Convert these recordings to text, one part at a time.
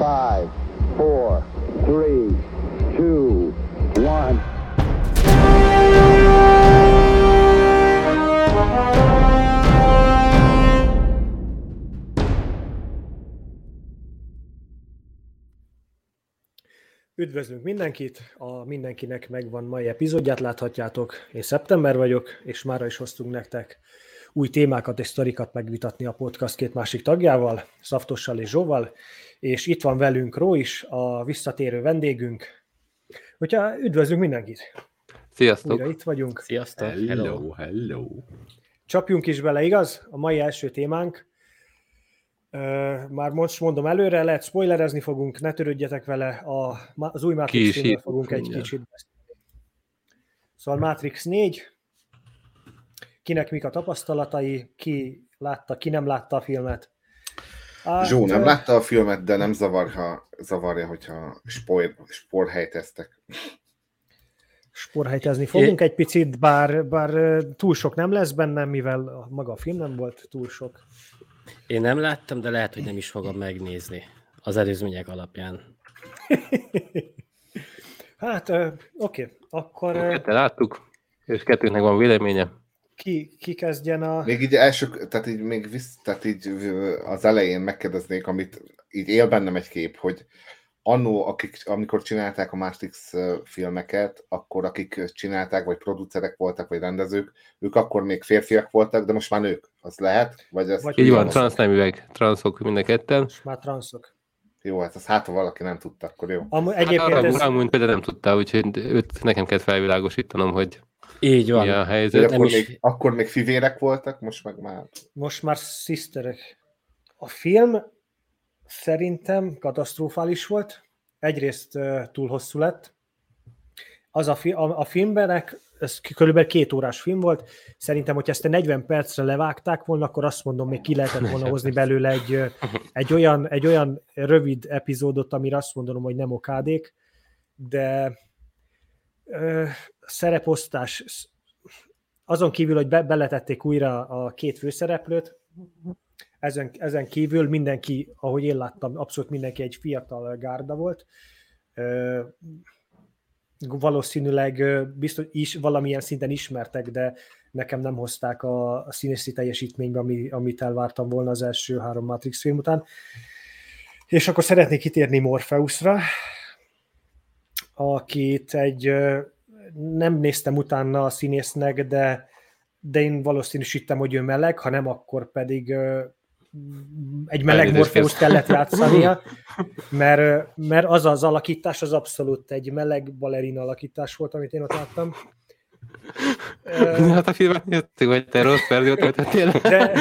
Five, four, three, two, one. Üdvözlünk mindenkit! A mindenkinek megvan mai epizódját, láthatjátok. Én szeptember vagyok, és mára is hoztunk nektek új témákat és sztorikat megvitatni a podcast két másik tagjával, Szaftossal és Zsóval, és itt van velünk Ró is, a visszatérő vendégünk. Hogyha üdvözlünk mindenkit! Sziasztok! Újra itt vagyunk. Sziasztok! Hello, hello! Csapjunk is bele, igaz? A mai első témánk, már most mondom előre, lehet spoilerezni fogunk, ne törődjetek vele, a, az új Matrix fogunk egy kicsit beszélni. Szóval Matrix 4, kinek mik a tapasztalatai, ki látta, ki nem látta a filmet. Hát, Zsó nem látta a filmet, de nem zavar, ha, zavarja, hogyha spor, sporhelyteztek. Sporhelytezni fogunk é... egy picit, bár, bár túl sok nem lesz benne, mivel maga a film nem volt túl sok. Én nem láttam, de lehet, hogy nem is fogom megnézni az előzmények alapján. hát, oké, okay. akkor... Ketten láttuk, és kettőnknek van véleménye ki, ki kezdjen a... Még így első, tehát így még visz, tehát így az elején megkérdeznék, amit így él bennem egy kép, hogy annó, akik, amikor csinálták a Matrix filmeket, akkor akik csinálták, vagy producerek voltak, vagy rendezők, ők akkor még férfiak voltak, de most már nők. Az lehet? Vagy ez így van, transzneműek, transzok mind a ketten. Most már transzok. Jó, hát az hát, ha valaki nem tudta, akkor jó. Am- egyébként hát arra, ez... amúgy például nem tudta, úgyhogy őt nekem kell felvilágosítanom, hogy így van. Mi a helyzet? Akkor, is... még, akkor még fivérek voltak, most meg már... Most már sisterek. A film szerintem katasztrofális volt. Egyrészt uh, túl hosszú lett. Az a, fi- a, a filmbenek, ez körülbelül két órás film volt. Szerintem, hogy ezt a 40 percre levágták volna, akkor azt mondom, még ki lehetett volna hozni belőle egy, egy, olyan, egy olyan rövid epizódot, amire azt mondom, hogy nem okádék, de szereposztás, azon kívül, hogy be, beletették újra a két főszereplőt, ezen, ezen kívül mindenki, ahogy én láttam, abszolút mindenki egy fiatal gárda volt. Ö, valószínűleg biztos is valamilyen szinten ismertek, de nekem nem hozták a, a színészi teljesítménybe, ami, amit elvártam volna az első három Matrix film után. És akkor szeretnék kitérni Morpheusra, akit egy nem néztem utána a színésznek, de, de én valószínűsítem, hogy ő meleg, ha nem, akkor pedig egy meleg morfózt kellett játszania, mert, mert az az alakítás az abszolút egy meleg balerina alakítás volt, amit én ott láttam. Hát a filmet néztük, hogy te rossz verziót töltöttél. De...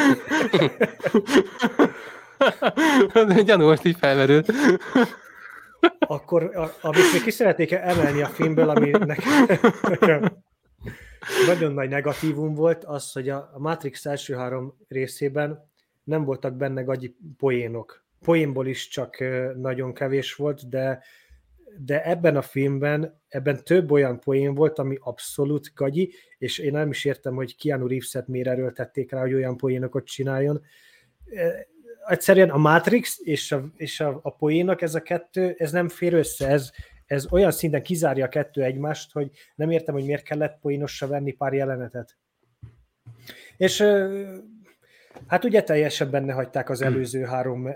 De gyanú most így felmerült akkor a, amit még ki szeretnék emelni a filmből, ami nekem, nagyon nagy negatívum volt, az, hogy a Matrix első három részében nem voltak benne gagyi poénok. Poénból is csak nagyon kevés volt, de, de ebben a filmben ebben több olyan poén volt, ami abszolút gagyi, és én nem is értem, hogy Keanu Reeves-et miért erőltették rá, hogy olyan poénokat csináljon egyszerűen a Matrix és a, és a, a poénak ez a kettő, ez nem fér össze, ez, ez olyan szinten kizárja a kettő egymást, hogy nem értem, hogy miért kellett poénossá venni pár jelenetet. És hát ugye teljesen benne hagyták az előző három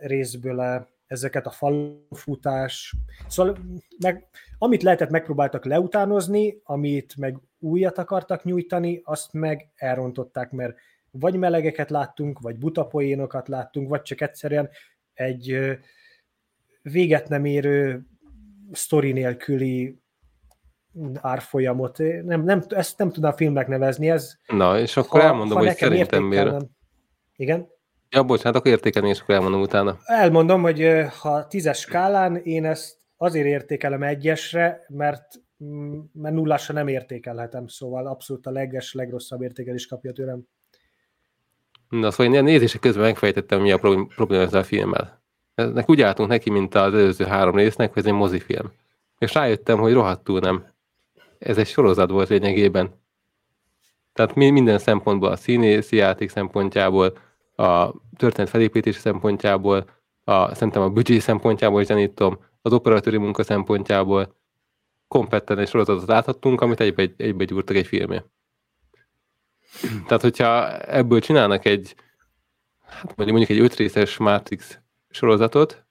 részből ezeket a falfutás, szóval meg, amit lehetett megpróbáltak leutánozni, amit meg újat akartak nyújtani, azt meg elrontották, mert vagy melegeket láttunk, vagy butapoénokat láttunk, vagy csak egyszerűen egy véget nem érő sztori nélküli árfolyamot. Nem, nem, ezt nem tudnám filmnek nevezni. Ez, Na, és akkor ha, elmondom, ha hogy szerintem miért. Igen? Ja, bocsánat, akkor értékelni, és akkor elmondom utána. Elmondom, hogy ha tízes skálán én ezt azért értékelem egyesre, mert, mm, mert nullásra nem értékelhetem, szóval abszolút a leges, legrosszabb értékelés kapja tőlem. Na szóval én nézések közben megfejtettem, mi a probléma ezzel a filmmel. Ennek úgy álltunk neki, mint az előző három résznek, hogy ez egy mozifilm. És rájöttem, hogy rohadtul nem. Ez egy sorozat volt lényegében. Tehát minden szempontból, a színészi játék szempontjából, a történet felépítés szempontjából, a, szerintem a büdzsé szempontjából gyanítom, az operatőri munka szempontjából kompletten egy sorozatot láthattunk, amit egybe, egy, egybe gyúrtak egy filmé. Tehát, hogyha ebből csinálnak egy, hát mondjuk egy ötrészes Matrix sorozatot,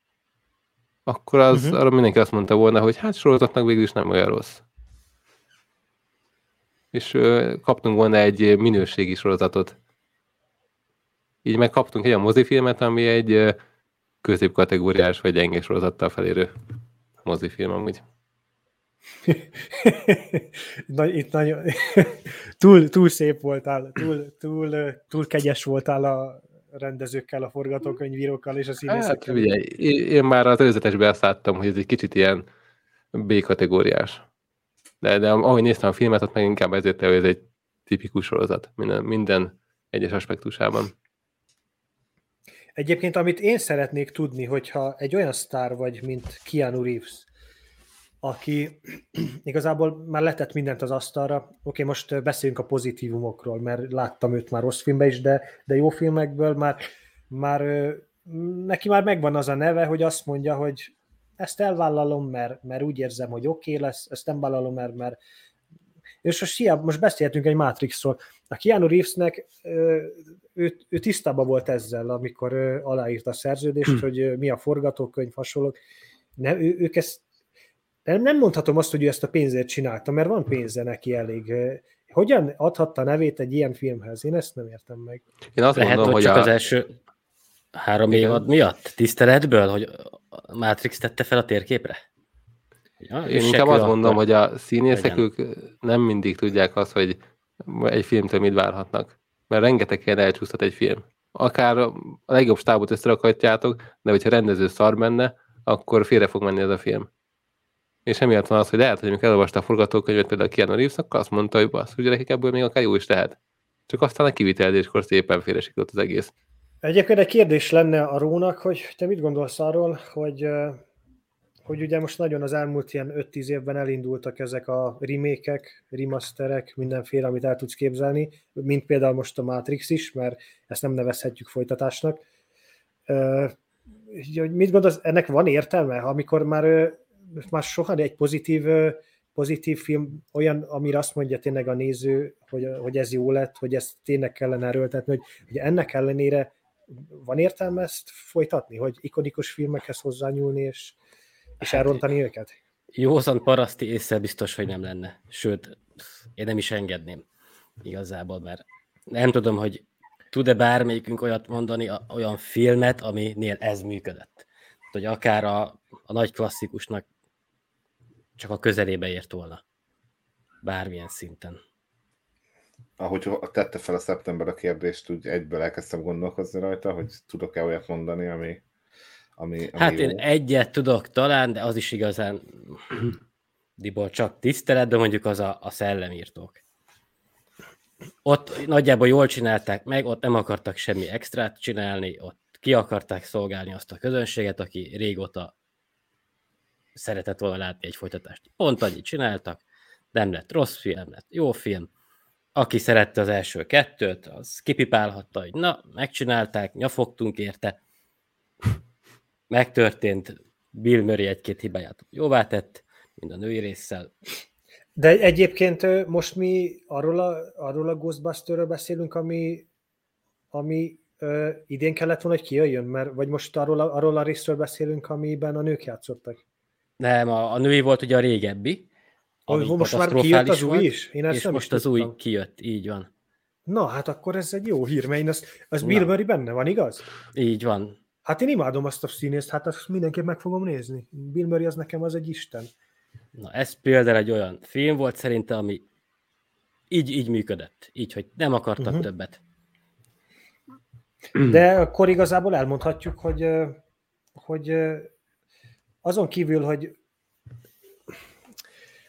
akkor az, uh-huh. arra mindenki azt mondta volna, hogy hát sorozatnak végül is nem olyan rossz. És ö, kaptunk volna egy minőségi sorozatot. Így megkaptunk egy olyan mozifilmet, ami egy középkategóriás vagy gyenge sorozattal felérő mozifilm amúgy. Na, itt nagyon túl, túl szép voltál, túl, túl, túl kegyes voltál a rendezőkkel, a forgatókönyvírókkal és a színészekkel. Hát, ugye, én már az előzetesben azt láttam, hogy ez egy kicsit ilyen B-kategóriás. De, de ahogy néztem a filmet, ott meg inkább ezért, hogy ez egy tipikus sorozat minden, minden egyes aspektusában. Egyébként, amit én szeretnék tudni, hogyha egy olyan sztár vagy, mint Keanu Reeves, aki igazából már letett mindent az asztalra. Oké, most beszéljünk a pozitívumokról, mert láttam őt már rossz filmbe is, de, de jó filmekből már, már neki már megvan az a neve, hogy azt mondja, hogy ezt elvállalom, mert, mert úgy érzem, hogy oké okay lesz, ezt nem vállalom, mert, mert és most, hiába, most beszélhetünk egy Matrixról. A Keanu Reevesnek ő, ő tisztában volt ezzel, amikor aláírta a szerződést, hmm. hogy mi a forgatókönyv, hasonlók. Ne, ő, ők ezt nem, nem mondhatom azt, hogy ő ezt a pénzért csinálta, mert van pénze neki elég. Hogyan adhatta a nevét egy ilyen filmhez? Én ezt nem értem meg. Én azt Lehet, mondom, hogy csak a... az első három Igen. évad miatt? Tiszteletből, hogy Matrix tette fel a térképre? Ja, Én inkább azt mondom, hogy a színészek ők nem mindig tudják azt, hogy egy filmtől mit várhatnak. Mert rengeteg ilyen elcsúszhat egy film. Akár a legjobb stábot összerakhatjátok, de hogyha rendező szar benne, akkor félre fog menni ez a film és emiatt van az, hogy lehet, hogy amikor elolvasta a forgatókönyvet például Keanu Reeves, akkor azt mondta, hogy basz, hogy gyerekek ebből még akár jó is lehet. Csak aztán a kivitelezéskor szépen félresikott az egész. Egyébként egy kérdés lenne a Rónak, hogy te mit gondolsz arról, hogy, hogy ugye most nagyon az elmúlt ilyen 5-10 évben elindultak ezek a remékek, remasterek, mindenféle, amit el tudsz képzelni, mint például most a Matrix is, mert ezt nem nevezhetjük folytatásnak. Mit gondolsz, ennek van értelme, amikor már már soha egy pozitív, pozitív film olyan, amire azt mondja tényleg a néző, hogy, hogy ez jó lett, hogy ezt tényleg kellene erőltetni, hogy, hogy ennek ellenére van értelme ezt folytatni, hogy ikonikus filmekhez hozzányúlni és, és hát, elrontani őket? Józan paraszti észre biztos, hogy nem lenne. Sőt, én nem is engedném igazából, mert nem tudom, hogy tud-e bármelyikünk olyat mondani, olyan filmet, aminél ez működött. Hogy akár a, a nagy klasszikusnak csak a közelébe ért volna. Bármilyen szinten. Ahogy tette fel a szeptember a kérdést, úgy egyből elkezdtem gondolkozni rajta, hogy tudok-e olyat mondani, ami, ami, ami Hát jó. én egyet tudok talán, de az is igazán Dibor csak tisztelet, de mondjuk az a, a szellemírtók. Ott nagyjából jól csinálták meg, ott nem akartak semmi extrát csinálni, ott ki akarták szolgálni azt a közönséget, aki régóta szeretett volna látni egy folytatást. Pont annyit csináltak, nem lett rossz film, lett jó film. Aki szerette az első kettőt, az kipipálhatta, hogy na, megcsinálták, nyafogtunk érte. Megtörtént, Bill Murray egy-két hibáját jóvá tett, mind a női résszel. De egyébként most mi arról a, arról a Ghostbusterről beszélünk, ami, ami ö, idén kellett volna, hogy kijöjjön, mert, vagy most arról a, arról a részről beszélünk, amiben a nők játszottak? Nem, a, a női volt ugye a régebbi. Ami most már kijött az új is? Én és most az új kijött, így van. Na, hát akkor ez egy jó hír, mert én az, az Bill Murray benne van, igaz? Így van. Hát én imádom azt a színészt, hát azt mindenképp meg fogom nézni. Bill Murray az nekem az egy isten. Na, ez például egy olyan film volt szerintem, ami így, így működött. Így, hogy nem akartak uh-huh. többet. De akkor igazából elmondhatjuk, hogy, hogy azon kívül, hogy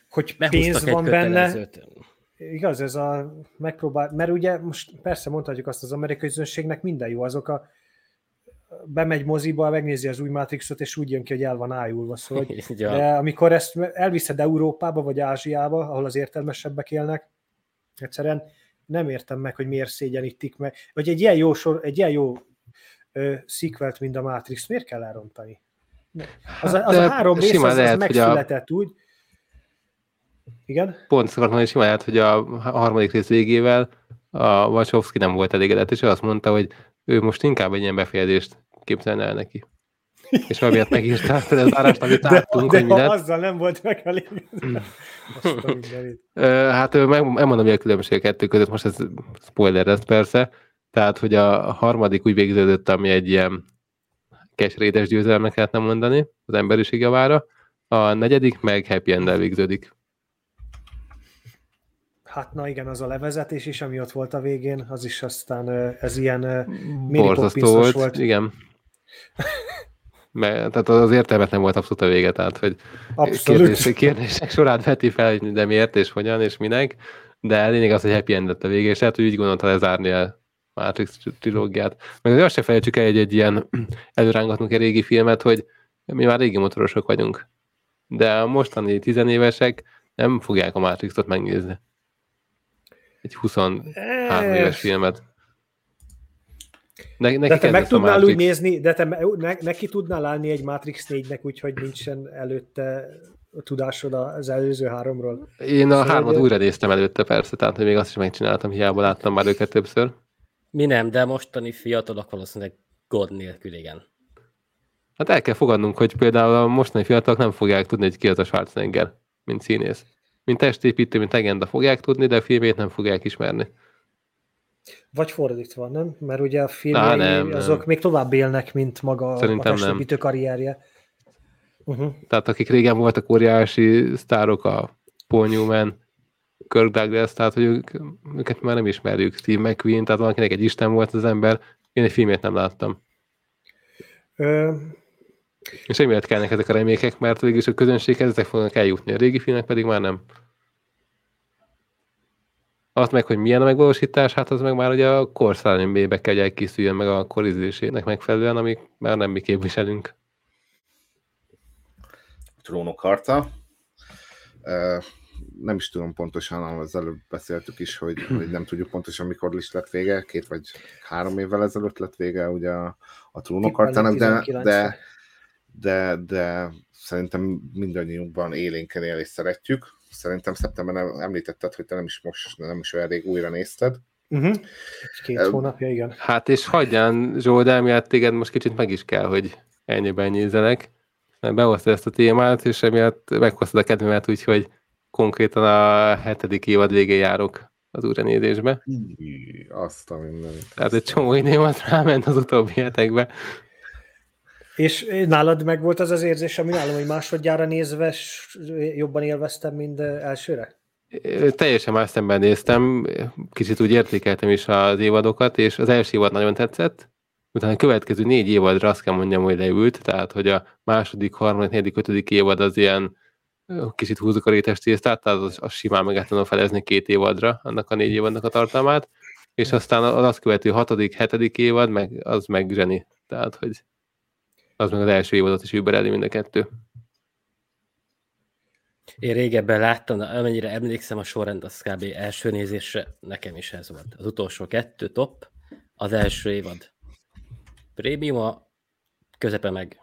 hogy pénz van benne, igaz, ez a megpróbál, mert ugye most persze mondhatjuk azt az amerikai közönségnek minden jó, azok a bemegy moziba, megnézi az új Matrixot, és úgy jön ki, hogy el van ájulva. Szóval, ja. De amikor ezt elviszed Európába, vagy Ázsiába, ahol az értelmesebbek élnek, egyszerűen nem értem meg, hogy miért szégyenítik meg. Vagy egy ilyen jó, sor, egy ilyen jó ö, sequelt, mint a Matrix. Miért kell elrontani? Az a, az a három rész, az, az lehet, hogy a- megszületett úgy. Igen? Pont akartam mondani, simán lehet, hogy a harmadik rész végével a Wachowski nem volt elégedett, és ő azt mondta, hogy ő most inkább egy ilyen befejezést képzelne el neki. És valamiért megírta a zárást, amit láttunk, hogy mi lett. azzal nem volt mindenit. Ö, Hát meg, mi a különbség a kettő között, most ez spoiler lesz persze, tehát, hogy a harmadik úgy végződött, ami egy ilyen keserédes győzelemnek lehetne mondani az emberiség javára, a negyedik meg happy end végződik. Hát na igen, az a levezetés is, ami ott volt a végén, az is aztán ez ilyen Borzasztó volt, volt. igen. Mert, tehát az értelmetlen volt abszolút a vége, tehát hogy Abszolút. kérdések, kérdések sorát veti fel, hogy de miért, és hogyan, és minek, de lényeg az, hogy happy end lett a vége, és lehet, hogy úgy gondolta lezárni a Matrix trilógiát. Meg azt se felejtsük el, hogy egy ilyen előrángatunk egy régi filmet, hogy mi már régi motorosok vagyunk. De a mostani tizenévesek nem fogják a Matrixot megnézni. Egy 23 éves filmet. Ne, neki De te meg tudnál úgy nézni, de te ne, neki tudnál állni egy Matrix 4-nek, úgyhogy nincsen előtte tudásod az előző háromról. Én a Szóval hármat újra néztem előtte persze, tehát még azt is megcsináltam, hiába láttam már őket többször. Mi nem, de mostani fiatalok valószínűleg gond nélkül, igen. Hát el kell fogadnunk, hogy például a mostani fiatalok nem fogják tudni, hogy ki az a Schwarzenegger, mint színész. Mint testépítő, mint legenda fogják tudni, de a filmét nem fogják ismerni. Vagy fordítva, nem? Mert ugye a filmjei, nem, nem. azok még tovább élnek, mint maga Szerintem a nem. testépítő karrierje. Uh-huh. Tehát akik régen voltak óriási sztárok, a Paul Newman, Kirk Douglas, tehát hogy ők, őket már nem ismerjük. Steve McQueen, tehát valakinek egy isten volt az ember, én egy filmét nem láttam. Ö, És emiatt kellnek ezek a remékek, mert végülis a közönséghez ezek fognak eljutni, a régi filmek pedig már nem. Azt meg, hogy milyen a megvalósítás, hát az meg már ugye a korszállambe kell, hogy elkészüljön meg a korizésének megfelelően, amik már nem mi képviselünk. Trónok harca. Nem is tudom pontosan, az előbb beszéltük is, hogy, hogy nem tudjuk pontosan, mikor is lett vége, két vagy három évvel ezelőtt lett vége ugye a, a trónok harcának, de, 19-re. de, de, de szerintem mindannyiunkban élénken él és szeretjük. Szerintem szeptemberben említetted, hogy te nem is most, nem is olyan rég újra nézted. uh-huh. Két Ö, hónapja, igen. Hát és hagyján, Zsolt, de emiatt téged most kicsit meg is kell, hogy ennyiben nézzenek, mert behoztad ezt a témát, és emiatt meghoztad a kedvemet, úgyhogy konkrétan a hetedik évad végén járok az újranézésbe. Azt a mindenit. Tehát egy csomó volt ráment az utóbbi hetekbe. És nálad meg volt az az érzés, ami nálam, hogy másodjára nézve jobban élveztem, mint elsőre? Teljesen más szemben néztem, kicsit úgy értékeltem is az évadokat, és az első évad nagyon tetszett, utána a következő négy évadra azt kell mondjam, hogy leült, tehát hogy a második, harmadik, negyedik, ötödik évad az ilyen kicsit húzzuk a rétes tésztát, tehát az, az simán meg tudom felezni két évadra, annak a négy évadnak a tartalmát, és aztán az azt követő hatodik, hetedik évad, meg, az meg zseni. Tehát, hogy az meg az első évadot is übereli mind a kettő. Én régebben láttam, amennyire emlékszem, a sorrend az kb. első nézésre nekem is ez volt. Az utolsó kettő top, az első évad prémium, a közepe meg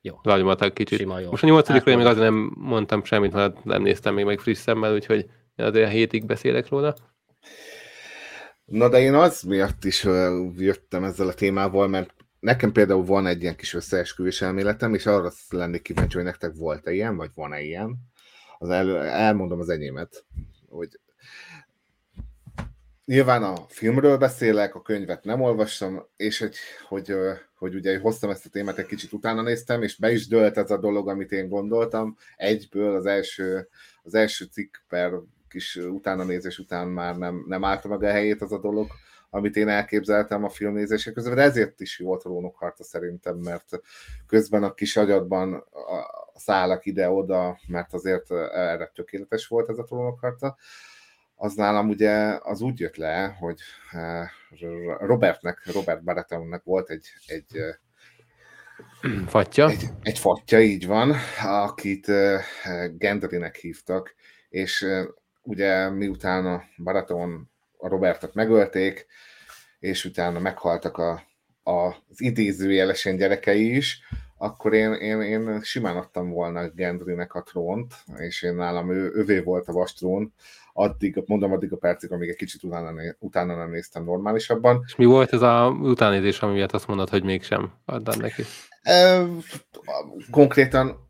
jó. Lagymatak kicsit. Sima jó. Most a nyolcadikról én még azért nem mondtam semmit, mert nem néztem még meg friss szemmel, úgyhogy én azért a hétig beszélek róla. Na de én az miatt is jöttem ezzel a témával, mert nekem például van egy ilyen kis összeesküvés elméletem, és arra lennék kíváncsi, hogy nektek volt-e ilyen, vagy van-e ilyen. Az el, elmondom az enyémet, hogy nyilván a filmről beszélek, a könyvet nem olvastam, és hogy, hogy, hogy ugye hoztam ezt a témát, egy kicsit utána néztem, és be is dölt ez a dolog, amit én gondoltam. Egyből az első, az első cikk per kis utána nézés után már nem, nem állta meg a helyét az a dolog, amit én elképzeltem a filmnézések közben, de ezért is jó a trónok harca szerintem, mert közben a kis agyadban a- szállak ide-oda, mert azért erre tökéletes volt ez a trónok harca. Az nálam ugye az úgy jött le, hogy eh, Robertnek, Robert Baratheonnek volt egy, egy eh, Fatya. egy, egy fatja, így van, akit uh, Gendrynek hívtak, és ugye miután a Baratheon a Robertet megölték, és utána meghaltak a, az idézőjelesen gyerekei is, akkor én, én, én simán adtam volna Gendrynek a trónt, és én nálam ő, övé volt a vastrón, addig, mondom addig a percig, amíg egy kicsit utána, utána nem néztem normálisabban. És mi volt ez a utánézés, ami miatt azt mondod, hogy mégsem addad neki? E, konkrétan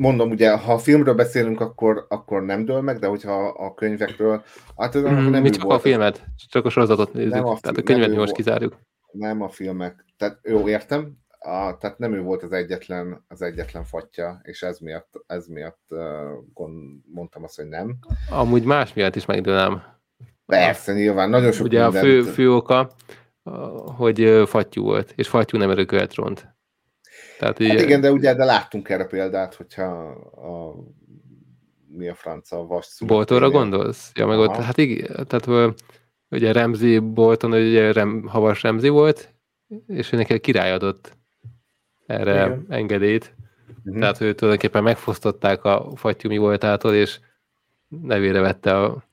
mondom, ugye, ha a filmről beszélünk, akkor, akkor nem dől meg, de hogyha a könyvekről, hát ez mm, nem Mi csak volt. a filmet, csak a sorozatot nézzük, nem a, tehát a könyvet most kizárjuk. Nem a filmek. Tehát jó, értem, a, tehát nem ő volt az egyetlen, az egyetlen fatja, és ez miatt, ez miatt uh, gond, mondtam azt, hogy nem. Amúgy más miatt is megdőlem. Persze, nyilván, nagyon sok Ugye mindent... a fő, fő oka, hogy fattyú volt, és fattyú nem örökölt ront. Tehát hát így, igen, de ugye de láttunk erre példát, hogyha a, mi a franca vas Boltonra gondolsz? Ja, meg Aha. ott, hát igen, tehát ugye Remzi Bolton, ugye Rem, Havas Remzi volt, és ő neki király adott erre igen. engedélyt. Uh-huh. Tehát ő tulajdonképpen megfosztották a fattyumi voltától, és nevére vette a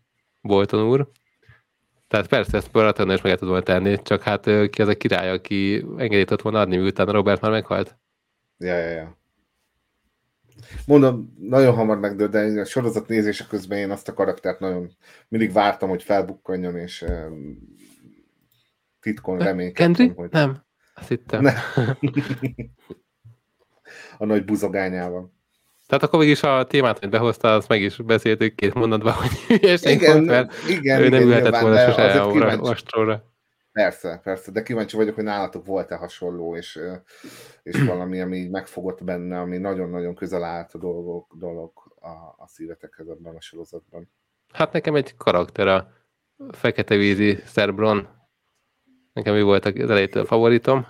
Bolton úr. Tehát persze ezt Baraton is meg volna tenni, csak hát ki az a király, aki engedélyt ott volna adni, miután Robert már meghalt. Ja, ja, ja. Mondom, nagyon hamar megdőlt, de a sorozat nézése közben én azt a karaktert nagyon mindig vártam, hogy felbukkanjon, és titkon reménykedtem. Hogy... Nem, azt hittem. Ne. a nagy buzogányával. Tehát akkor mégis a témát, hogy behoztál, azt meg is beszéltük két mondatban, hogy igen, volt, mert igen, ő nem igen, ülhetett volna sose a ostróra. Persze, persze, de kíváncsi vagyok, hogy nálatok volt-e hasonló, és, és valami, ami megfogott benne, ami nagyon-nagyon közel állt a dolgok, dolog a, a szívetekhez ebben a sorozatban. Hát nekem egy karakter, a fekete vízi Szerbron. Nekem ő volt az elejétől a favoritom.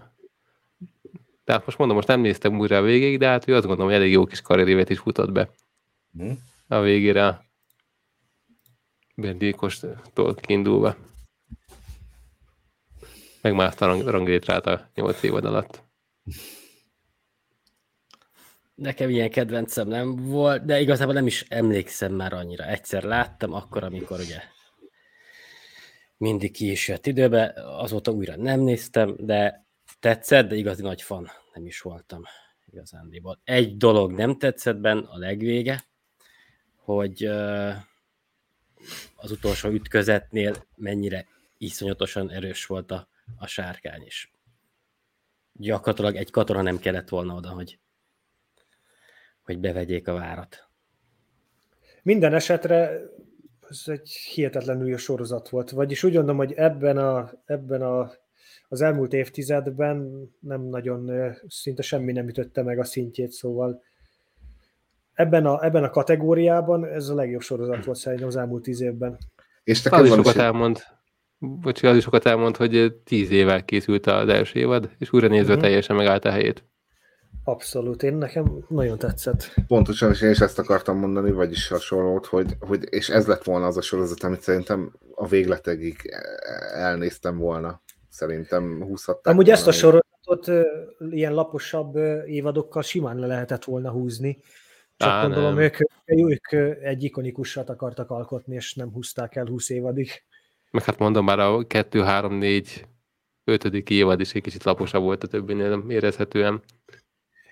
Tehát most mondom, most nem néztem újra a végig, de hát ő azt gondolom, hogy elég jó kis karrierévet is futott be. Mm. A végére Bendikostól kiindulva megmászta a ranglétrát a nyolc évad alatt. Nekem ilyen kedvencem nem volt, de igazából nem is emlékszem már annyira. Egyszer láttam, akkor, amikor ugye mindig ki is jött időbe, azóta újra nem néztem, de tetszett, de igazi nagy fan nem is voltam igazándiból. Egy dolog nem tetszett benne, a legvége, hogy az utolsó ütközetnél mennyire iszonyatosan erős volt a a sárkány is. Gyakorlatilag egy katona nem kellett volna oda, hogy, hogy bevegyék a várat. Minden esetre ez egy hihetetlenül jó sorozat volt. Vagyis úgy gondolom, hogy ebben, a, ebben a, az elmúlt évtizedben nem nagyon, szinte semmi nem ütötte meg a szintjét, szóval ebben a, ebben a kategóriában ez a legjobb sorozat volt szerintem az elmúlt tíz évben. És te sokat elmond bocsi, az is sokat elmond, hogy tíz évvel készült az első évad, és újra nézve uh-huh. teljesen megállt a helyét. Abszolút, én nekem nagyon tetszett. Pontosan, és én is ezt akartam mondani, vagyis hasonlót, hogy, hogy és ez lett volna az a sorozat, amit szerintem a végletegig elnéztem volna. Szerintem húzhatták Amúgy ezt a sorozatot ilyen laposabb évadokkal simán le lehetett volna húzni. Csak Á, gondolom, ők, ők egy ikonikusat akartak alkotni, és nem húzták el 20 évadig. Meg hát mondom, már a 2, 3, 4, 5. évad is egy kicsit laposabb volt a többinél, nem érezhetően.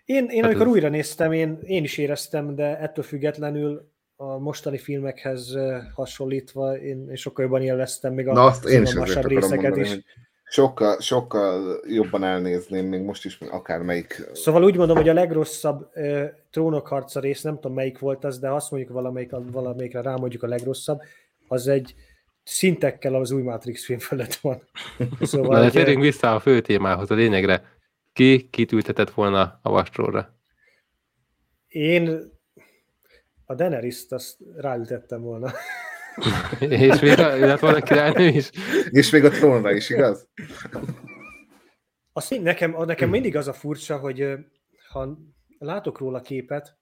Én, én hát amikor ez... újra néztem, én, én is éreztem, de ettől függetlenül a mostani filmekhez hasonlítva én, én sokkal jobban élveztem még a Na azt én is részeket mondani, is. Sokkal, sokkal jobban elnézném, még most is akármelyik. Szóval úgy mondom, hogy a legrosszabb uh, trónokharca rész, nem tudom melyik volt az, de azt mondjuk valamelyik, valamelyikre rámondjuk a legrosszabb, az egy szintekkel az új Matrix film felett van. Szóval, Na, térjünk vissza a fő témához, a lényegre. Ki kitültetett volna a vastróra? Én a Daenerys-t azt ráültettem volna. És még a, lett volna királynő is? És még a trónra is, igaz? Azt nekem, nekem mindig az a furcsa, hogy ha látok róla képet,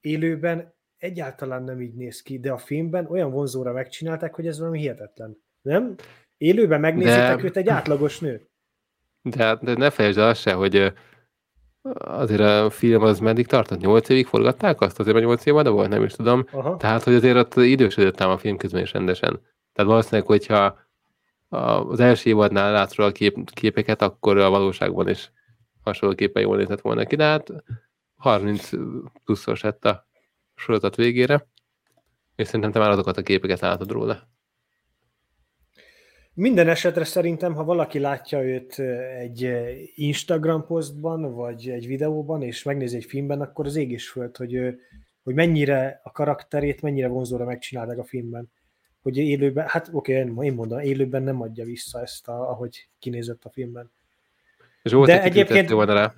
élőben egyáltalán nem így néz ki, de a filmben olyan vonzóra megcsinálták, hogy ez valami hihetetlen. Nem? Élőben megnézitek de... őt egy átlagos nő. De, de ne felejtsd el se, hogy azért a film az meddig tartott? Nyolc évig forgatták azt? Azért, mert nyolc évada volt? Nem is tudom. Aha. Tehát, hogy azért ott idősödött ám a film közben is rendesen. Tehát valószínűleg, hogyha az első évadnál látszol a kép, képeket, akkor a valóságban is hasonlóképpen jól nézett volna ki, de hát 30 pluszos lett a sorozat végére, és szerintem te már azokat a képeket látod róla. Minden esetre szerintem, ha valaki látja őt egy Instagram posztban, vagy egy videóban, és megnézi egy filmben, akkor az ég is föld, hogy, hogy mennyire a karakterét, mennyire vonzóra megcsinálták a filmben. Hogy élőben, hát oké, okay, én mondom, élőben nem adja vissza ezt, a, ahogy kinézett a filmben. Zsolt, De egyébként... volna rá.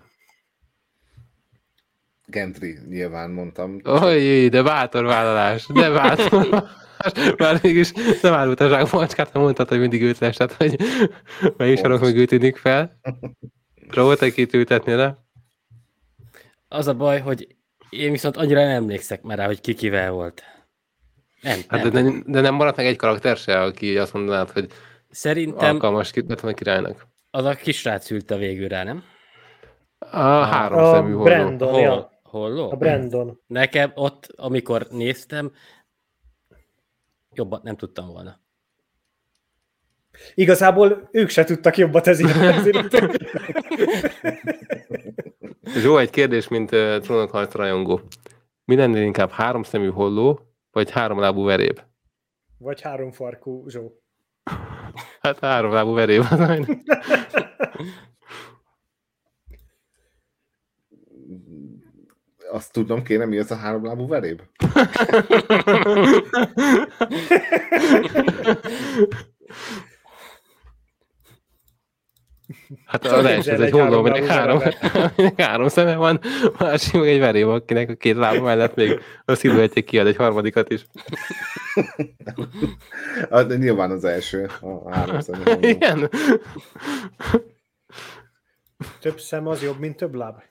Gentry, nyilván mondtam. Ojj, de bátor vállalás, de bátor Már mégis nem árult a macskát, nem mondtad, hogy mindig őt lesett, hogy melyik sarok meg ütődik fel. Próbáltak itt ültetni, de? Az a baj, hogy én viszont annyira nem emlékszek már rá, hogy ki kivel volt. Nem, hát nem. De, de, nem maradt meg egy karakter se, aki azt mondanád, hogy Szerintem alkalmas lett királynak. Az a kisrác ült a végül rá, nem? A három a szemű holló. Brandon, Hol. Holló? A Brandon. Nekem ott, amikor néztem, jobban nem tudtam volna. Igazából ők se tudtak jobbat ezért. Zsó, egy kérdés, mint uh, trónokharc rajongó. Mi lennél inkább háromszemű holló, vagy háromlábú veréb? Vagy háromfarkú Zsó. Hát háromlábú veréb. azt tudnom kéne, mi az a háromlábú veréb? Hát az első, ez egy holló, aminek három, három szeme van, másik meg egy veréb, akinek a két lába mellett még a sziluettjék kiad egy harmadikat is. Hát, de nyilván az első, a három szeme. Igen. Több szem az jobb, mint több láb.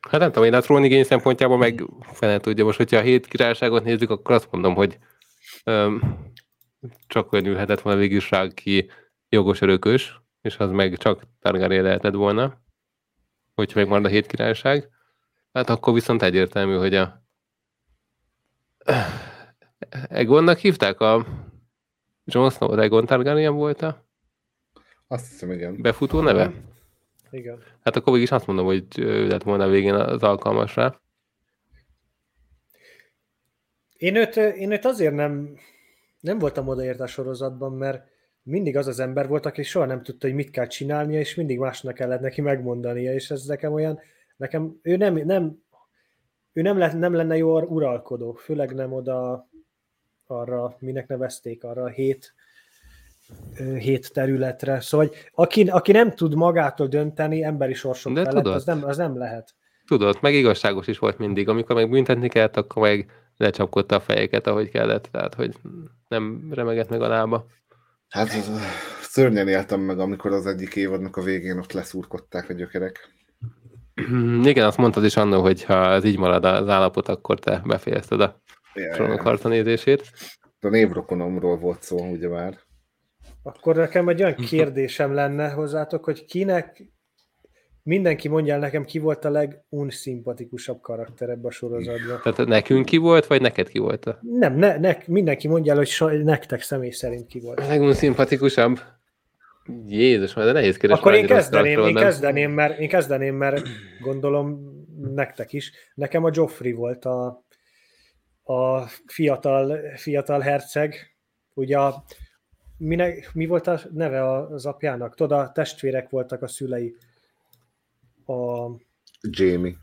Hát nem tudom, én a trónigény szempontjából meg fene tudja. Most, hogyha a hét királyságot nézzük, akkor azt mondom, hogy öm, csak olyan ülhetett volna végül is rá ki jogos örökös, és az meg csak Targaryen lehetett volna, hogyha megmarad a hét királyság. Hát akkor viszont egyértelmű, hogy a Egonnak hívták a Jon Snow, Egon Targaryen volt a azt hiszem, igen. Befutó neve? Igen. Hát akkor is azt mondom, hogy ő lett volna a végén az alkalmasra. Én őt, én őt azért nem, nem voltam odaért a sorozatban, mert mindig az az ember volt, aki soha nem tudta, hogy mit kell csinálnia, és mindig másnak kellett neki megmondania, és ez nekem olyan, nekem, ő nem, nem ő nem, le, nem lenne jó uralkodó, főleg nem oda arra, minek nevezték, arra a hét hét területre. Szóval aki, aki nem tud magától dönteni emberi sorsok De felett, tudod. az nem, az nem lehet. Tudod, meg igazságos is volt mindig. Amikor meg büntetni kellett, akkor meg lecsapkodta a fejeket, ahogy kellett. Tehát, hogy nem remegett meg a lába. Hát szörnyen éltem meg, amikor az egyik évadnak a végén ott leszúrkodták a gyökerek. Igen, azt mondtad is annól, hogy ha ez így marad az állapot, akkor te befejezted a trónokharta nézését. A névrokonomról volt szó, ugye már. Akkor nekem egy olyan kérdésem lenne hozzátok, hogy kinek, mindenki mondja nekem, ki volt a legunszimpatikusabb karakter ebbe a sorozatban. Tehát nekünk ki volt, vagy neked ki volt? Nem, ne, ne, mindenki mondja el, hogy so, nektek személy szerint ki volt. A legunszimpatikusabb? Jézus, de nehéz kérdés. Akkor én kezdeném, én kezdeném, mert, én kezdeném, mert gondolom nektek is. Nekem a Joffrey volt a, a fiatal, fiatal herceg. Ugye a, minek, mi volt a neve az apjának? Tudod, a testvérek voltak a szülei. A... Jamie.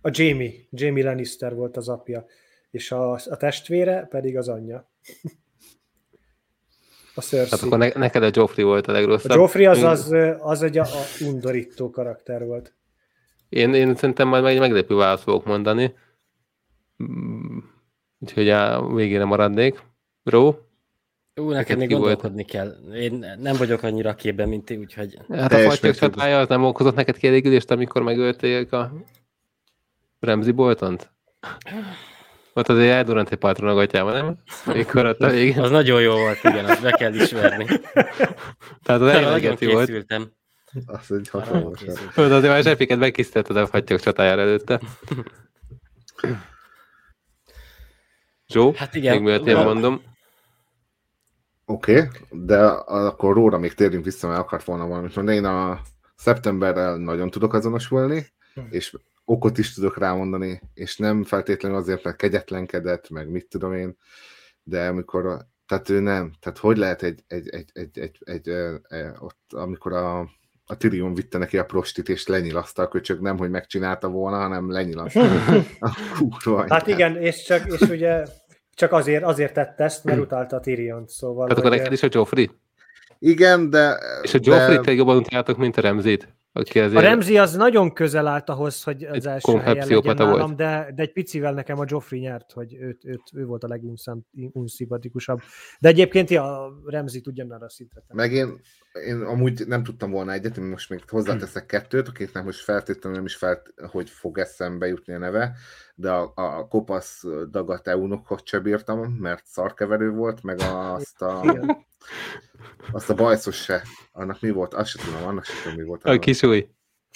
A Jamie. Jamie Lannister volt az apja. És a, a testvére pedig az anyja. A Cersei. Hát akkor ne, neked a Joffrey volt a legrosszabb. A Joffrey az, az, az egy a, a undorító karakter volt. Én, én szerintem majd egy meglepő választ fogok mondani. Mm, úgyhogy a végére maradnék. Ró? Ú, neked még gondolkodni volt. kell. Én nem vagyok annyira képben, mint ti, úgyhogy... Hát a fattyok csatája az nem okozott neked kielégülést, amikor megölték a Remzi Boltont? Ott azért eldurant egy patron a nem? Mikor ott a végén. Az nagyon jó volt, igen, azt be kell ismerni. Tehát az elég volt. Az egy hatalmas. Tudod, azért már zsepiket megisztetted a fattyok csatájára előtte. Joe, Hát igen. még mielőtt én mondom. Oké, okay, de akkor róla még térjünk vissza, mert akart volna valamit mondani. Én a szeptemberrel nagyon tudok azonosulni, és okot is tudok rámondani, és nem feltétlenül azért, mert kegyetlenkedett, meg mit tudom én, de amikor, tehát ő nem, tehát hogy lehet egy, egy, egy, egy, egy, egy, egy ott, amikor a, a Tyrion vitte neki a prostit, és lenyilaszta a köcsög, nem, hogy megcsinálta volna, hanem lenyilaszta. a kurva Hát igen, és csak, és ugye csak azért, azért tett ezt, mert utálta a Tyrion, szóval... Tehát akkor neked is a Joffrey? Igen, de... És a de- Joffrey-t pedig jobban utáltok, mint a Remzit? Aki A azért... Remzi az nagyon közel állt ahhoz, hogy az Egy első helyen legyen nálam, volt. de, de egy picivel nekem a Joffrey nyert, hogy őt, őt, ő volt a legunszimpatikusabb. De egyébként ja, a Remzi ugyanarra a szintre. Meg én, én amúgy nem tudtam volna egyet, én most még hozzáteszek kettőt, akiknek most feltétlenül nem is felt, hogy fog eszembe jutni a neve, de a, a kopasz dagat eunokot se bírtam, mert szarkeverő volt, meg azt a, azt a bajszos se. Annak mi volt? Azt sem tudom, annak sem tudom, mi volt. A kisúly.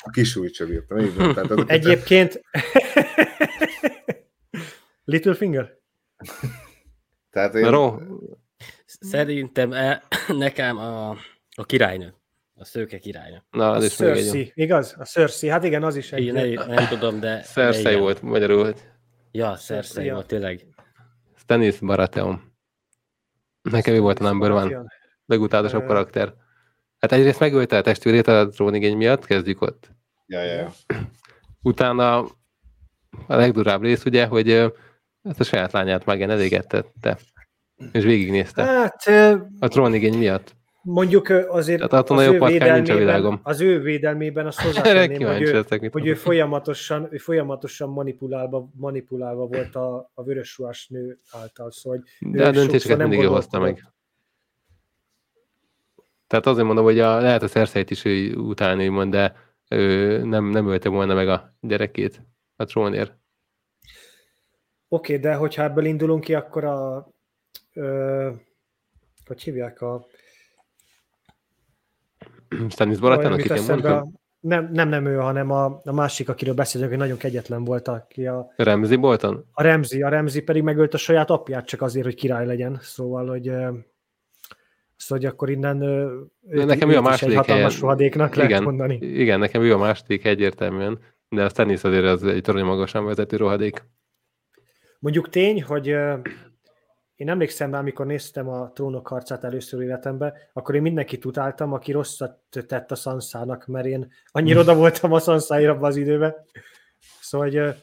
a kisúlyt se bírtam. Így van, tehát az, Egyébként... Littlefinger? tehát én, Ro, Szerintem e, nekem a, a királynő. A szőke királynő. na, A az is egy jó. Cersei, igaz? A Cersei, hát igen, az is egy... Én nem, nem tudom, de... Cersei igen. volt magyarul. Ja, Cersei, volt, tényleg. Stannis Baratheon. Nekem ő volt a number one. Ö. karakter. Hát egyrészt megölte a testvérét a trónigény miatt, kezdjük ott. ja, ja, ja. Utána a legdurább rész ugye, hogy ezt a saját lányát Magen elégettette. És végignézte. Hát A trónigény miatt. mondjuk azért Tehát attól az ő, védelmében, világon. az ő védelmében azt hozzátenném, hogy ő, hogy ő folyamatosan, ő folyamatosan manipulálva, manipulálva volt a, a vörösruhás nő által, szóval hogy De a döntéseket mindig ő hozta meg. Tehát azért mondom, hogy a, lehet a szerszeit is utálni, úgymond, de ő nem, nem ölte volna meg a gyerekét a trónért. Oké, de hogyha ebből indulunk ki, akkor a ö, hogy hívják a Baratheon, jut akit én mondtam. a- nem, nem, nem ő, hanem a, a másik, akiről beszélünk, hogy nagyon kegyetlen volt, aki a, Ramsay Bolton? a Remzi. A Remzi pedig megölt a saját apját csak azért, hogy király legyen. Szóval, hogy szóval, hogy akkor innen őt, nekem ő a második egy hatalmas rohadéknak lehet mondani. igen, nekem ő a második egyértelműen, de a Stannis azért az egy torony magasan vezető rohadék. Mondjuk tény, hogy én emlékszem rá, amikor néztem a trónok harcát először életemben, akkor én mindenkit utáltam, aki rosszat tett a Sansának, mert én annyira oda voltam a abban az időben. Szóval, hogy,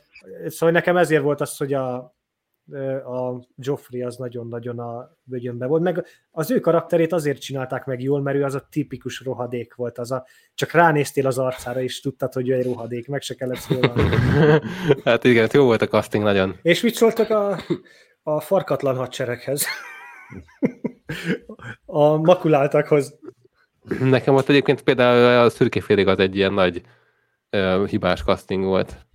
szóval nekem ezért volt az, hogy a, a Joffrey az nagyon-nagyon a bögyönbe volt, meg az ő karakterét azért csinálták meg jól, mert ő az a tipikus rohadék volt, az a, csak ránéztél az arcára, és tudtad, hogy ő egy rohadék, meg se kellett szólalni. hát igen, jó volt a casting nagyon. És mit szóltak a, a farkatlan hadsereghez? A makuláltakhoz. Nekem ott egyébként például a szürkefélig az egy ilyen nagy uh, hibás casting volt.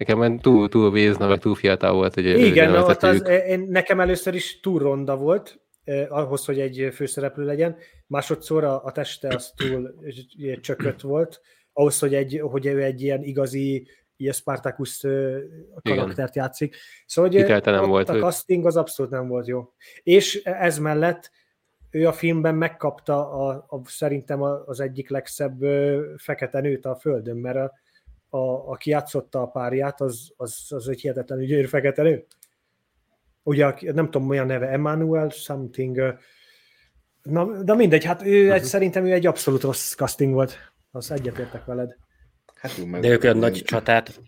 Nekem olyan túl, túl vézna, meg túl fiatal volt, hogy Igen, őt ott az, én, nekem először is túl ronda volt, eh, ahhoz, hogy egy főszereplő legyen. Másodszor a, a teste az túl eh, csökött volt, ahhoz, hogy, egy, hogy ő egy ilyen igazi ilyen Spartacus eh, karaktert játszik. Szóval, hogy eh, ott volt a casting az abszolút nem volt jó. És ez mellett ő a filmben megkapta a, a, szerintem az egyik legszebb ö, fekete nőt a földön, mert a, a, aki játszotta a párját, az, az, az egy hihetetlenül gyönyörű fekete nő. Ugye, nem tudom, milyen neve, Emmanuel something. Na, de mindegy, hát ő Mhm. egy, szerintem ő egy abszolút rossz casting volt. Az egyetértek veled. Hát jó, meg, De ők olyan nagy csatát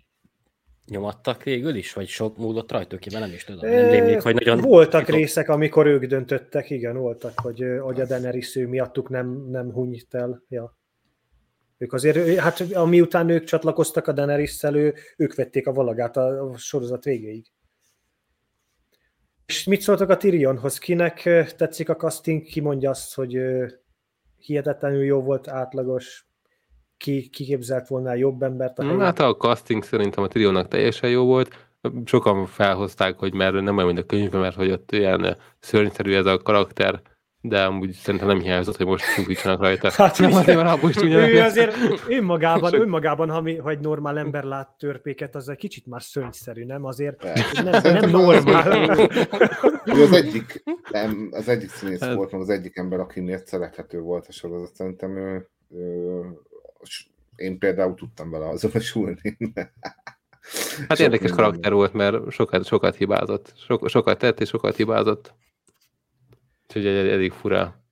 nyomattak végül is? Vagy sok múlott rajtuk, én nem is tudom. Nem rémlik, hogy nagyon... Voltak kifog- részek, amikor ők döntöttek, igen, voltak, hogy, hogy a Daenerys ő miattuk nem, nem hunyt el. Ja. Ők azért, hát amiután ők csatlakoztak a daenerys ő, ők vették a valagát a, a sorozat végéig. És mit szóltak a Tyrionhoz? Kinek tetszik a casting? Ki mondja azt, hogy hihetetlenül jó volt, átlagos, ki, ki képzelt volna jobb embert a helyén? Hát a casting szerintem a Trionnak teljesen jó volt. Sokan felhozták, hogy mert nem olyan, mint a könyvben, mert hogy ott ilyen szörnyszerű ez a karakter, de amúgy szerintem nem hiányzott, hogy most csúfítsanak rajta. Hát nem azért, mert abból is ő azért önmagában, önmagában ha, mi, ha egy normál ember lát törpéket, az egy kicsit már szörnyszerű, nem? Azért nem, nem normál. Ő az egyik, nem, az egyik színész Hát- volt, az egyik ember, aki miért szerethető volt a sorozat. Szerintem ő, ő, én például tudtam vele azonosulni. Hát Sok érdekes karakter volt, mert sokat, sokat hibázott. Sok, sokat tett és sokat hibázott. Úgyhogy egy, elég fura.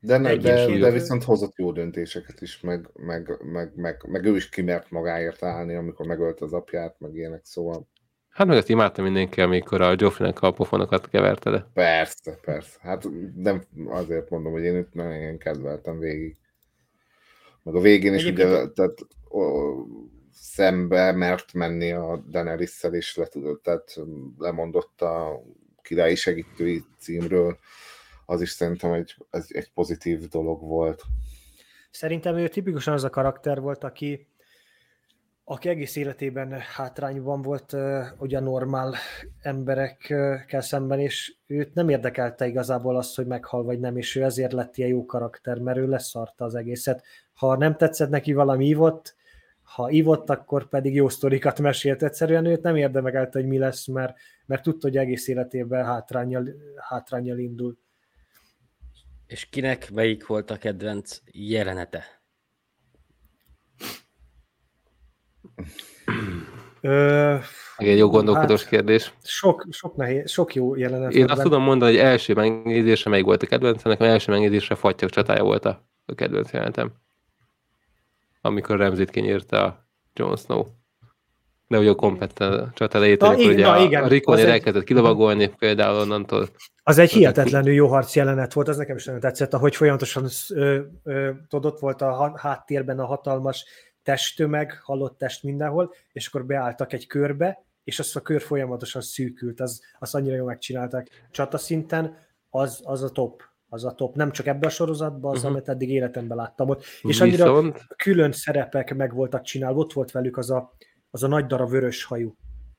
De, ne, de, de viszont hozott jó döntéseket is, meg, meg, meg, meg, meg ő is kimert magáért állni, amikor megölte az apját, meg ilyenek, szóval Hát meg azt imádta mindenki, amikor a Joffrey-nek a pofonokat keverte, de persze, persze. Hát nem azért mondom, hogy én őt nagyon kedveltem végig. Meg a végén is ugye, Egyébként- tehát ó, szembe mert menni a daenerys és le tudott, tehát lemondott a királyi segítői címről. Az is szerintem egy, ez egy pozitív dolog volt. Szerintem ő tipikusan az a karakter volt, aki, aki egész életében hátrányban volt ugye normál emberekkel szemben, és őt nem érdekelte igazából az, hogy meghal vagy nem, és ő ezért lett ilyen jó karakter, mert ő leszarta az egészet. Ha nem tetszett neki valami ívott, ha ívott, akkor pedig jó sztorikat mesélt. Egyszerűen őt nem érdekelte, hogy mi lesz, mert, mert tudta, hogy egész életében hátrányjal, hátrányjal indul. És kinek melyik volt a kedvenc jelenete? Ö, egy jó gondolkodós Hát, kérdés. Sok, sok, nehéz, sok jó jelenet. Én azt tudom mondani, hogy első megnézésre melyik volt a kedvencem, nekem első megnézésre Fattyok csatája volt a, a kedvenc jelenetem. Amikor Remzit kinyírta a Jon Snow. De ugye a kompet csata elejét, Na, ugye na, a, igen, a Rikon az egy- elkezdett kilovagolni például onnantól. Az egy hihetetlenül jó harc jelenet volt, az nekem is nagyon tetszett, ahogy folyamatosan ö, ö, tudod, ott volt a háttérben a hatalmas testtömeg, halott test mindenhol, és akkor beálltak egy körbe, és az a kör folyamatosan szűkült, az, az annyira jól megcsinálták. Csata szinten az, az a top, az a top. Nem csak ebben a sorozatban, az, Mhm. amit eddig életemben láttam ott. És annyira Viszont külön szerepek meg voltak csinálva, ott volt velük az a, az a nagy darab vörös hajú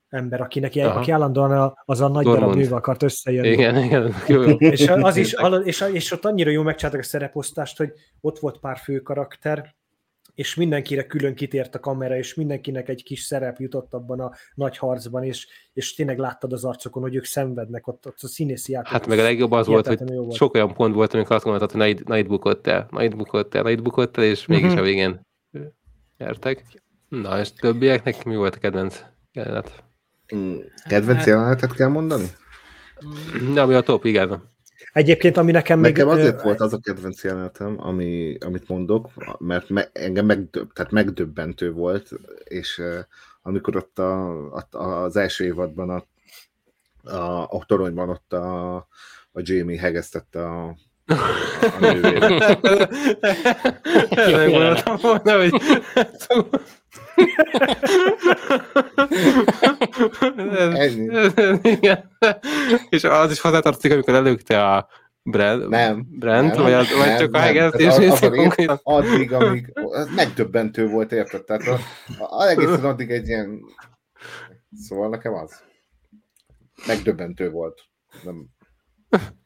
ember, akinek Aha. aki állandóan az a nagy darab Dormont. nővel akart összejönni. igen, igen, jó. És az is, és, és ott annyira jól megcsináltak a szereposztást, hogy ott volt pár fő karakter, és mindenkire külön kitért a kamera, és mindenkinek egy kis szerep jutott abban a nagy harcban, és, és tényleg láttad az arcokon, hogy ők szenvednek, ott, ott a színészi játék. Hát meg a legjobb az volt, hogy jó volt. sok olyan pont volt, amikor azt gondoltad, hogy na itt, na itt bukott el, na itt bukott el, na itt bukott el, és mégis Mhm. a végén nyertek. Na, és többieknek mi volt a kedvenc jelenet? Mm, Kedvenc jelenetet kell mondani? De ami a top, igen. Egyébként, ami nekem még... Nekem azért ö, volt az a kedvenc jelenetem, ami, amit mondok, mert me, engem megdöbb, tehát megdöbbentő volt, és uh, amikor ott a, a, az első évadban a, a, a toronyban ott a, a Jamie hegesztette a, a nővére. Megmondtam volna, hogy... Igen. És az is hozzátartozik, amikor előkte a Brand, Nem. Brand nem, vagy, az, vagy nem, csak a nem. hegesztés az- az a rész, konkrétan. Addig, amíg az megdöbbentő volt, érted? Tehát a, a, egészen addig egy ilyen... Szóval nekem az. Megdöbbentő volt. Nem,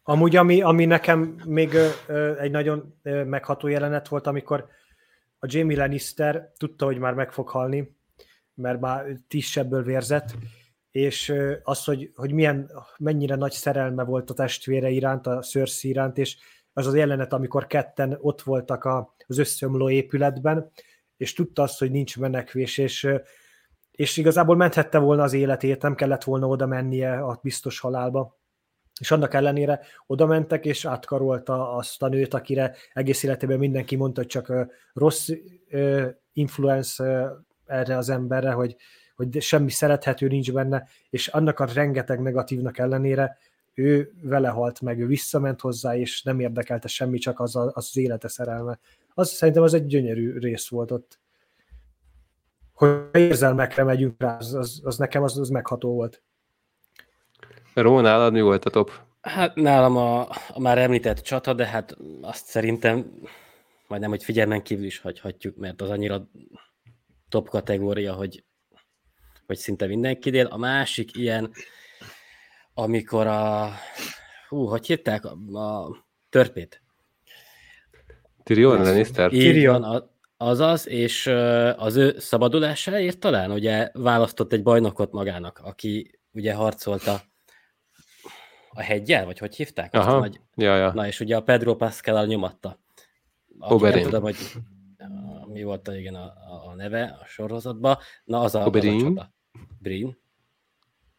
Amúgy, ami, ami nekem még ö, ö, egy nagyon ö, megható jelenet volt, amikor a Jamie Lannister tudta, hogy már meg fog halni, mert már tízsebből vérzett, és az, hogy, hogy milyen, mennyire nagy szerelme volt a testvére iránt, a Cersei iránt, és az az jelenet, amikor ketten ott voltak a, az összeomló épületben, és tudta azt, hogy nincs menekvés, és, és igazából menthette volna az életét, nem kellett volna oda mennie a biztos halálba. És annak ellenére oda mentek, és átkarolta azt a nőt, akire egész életében mindenki mondta, hogy csak rossz influence erre az emberre, hogy, hogy semmi szerethető nincs benne, és annak a rengeteg negatívnak ellenére ő vele halt meg, ő visszament hozzá, és nem érdekelte semmi, csak az, a, az, az élete szerelme. Az szerintem az egy gyönyörű rész volt ott. Hogy érzelmekre megyünk rá, az, az, az nekem az, az megható volt. Ró, nálad mi volt a top? Hát nálam a, a már említett csata, de hát azt szerintem majdnem, hogy figyelmen kívül is hagyhatjuk, mert az annyira top kategória, hogy, hogy szinte mindenkinél. A másik ilyen, amikor a hú, hogy hívták a, a törpét? Tyrion Lannister? Tyrion. azaz, és az ő szabadulásáért talán ugye választott egy bajnokot magának, aki ugye harcolt a, hegyel, vagy hogy hívták? Azt Aha, nagy, ja, ja. na és ugye a Pedro Pascal nyomatta. Aki Oberyn. Nem tudom, hogy uh, mi volt a, igen, a, a, neve a sorozatban. Na, az a, az a Oberyn. csata. Brin.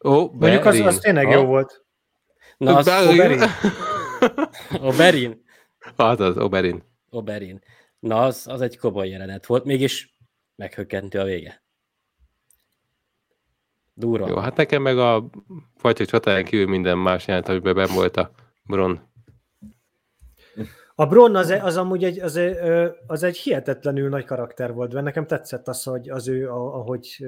Ó, Mondjuk az, az tényleg Ha? jó volt. Na, az Berin. Oberyn. Oberyn. Azaz, Oberyn. Oberyn. Na, az, az egy komoly jelenet volt, mégis meghökkentő a vége. Durva. Jó, hát nekem meg a fajta csatáján kívül minden más jelent, amiben ben volt a Bron. A Bron az, az amúgy egy, az, egy, az egy hihetetlenül nagy karakter volt, mert nekem tetszett az, hogy az ő, a- ahogy,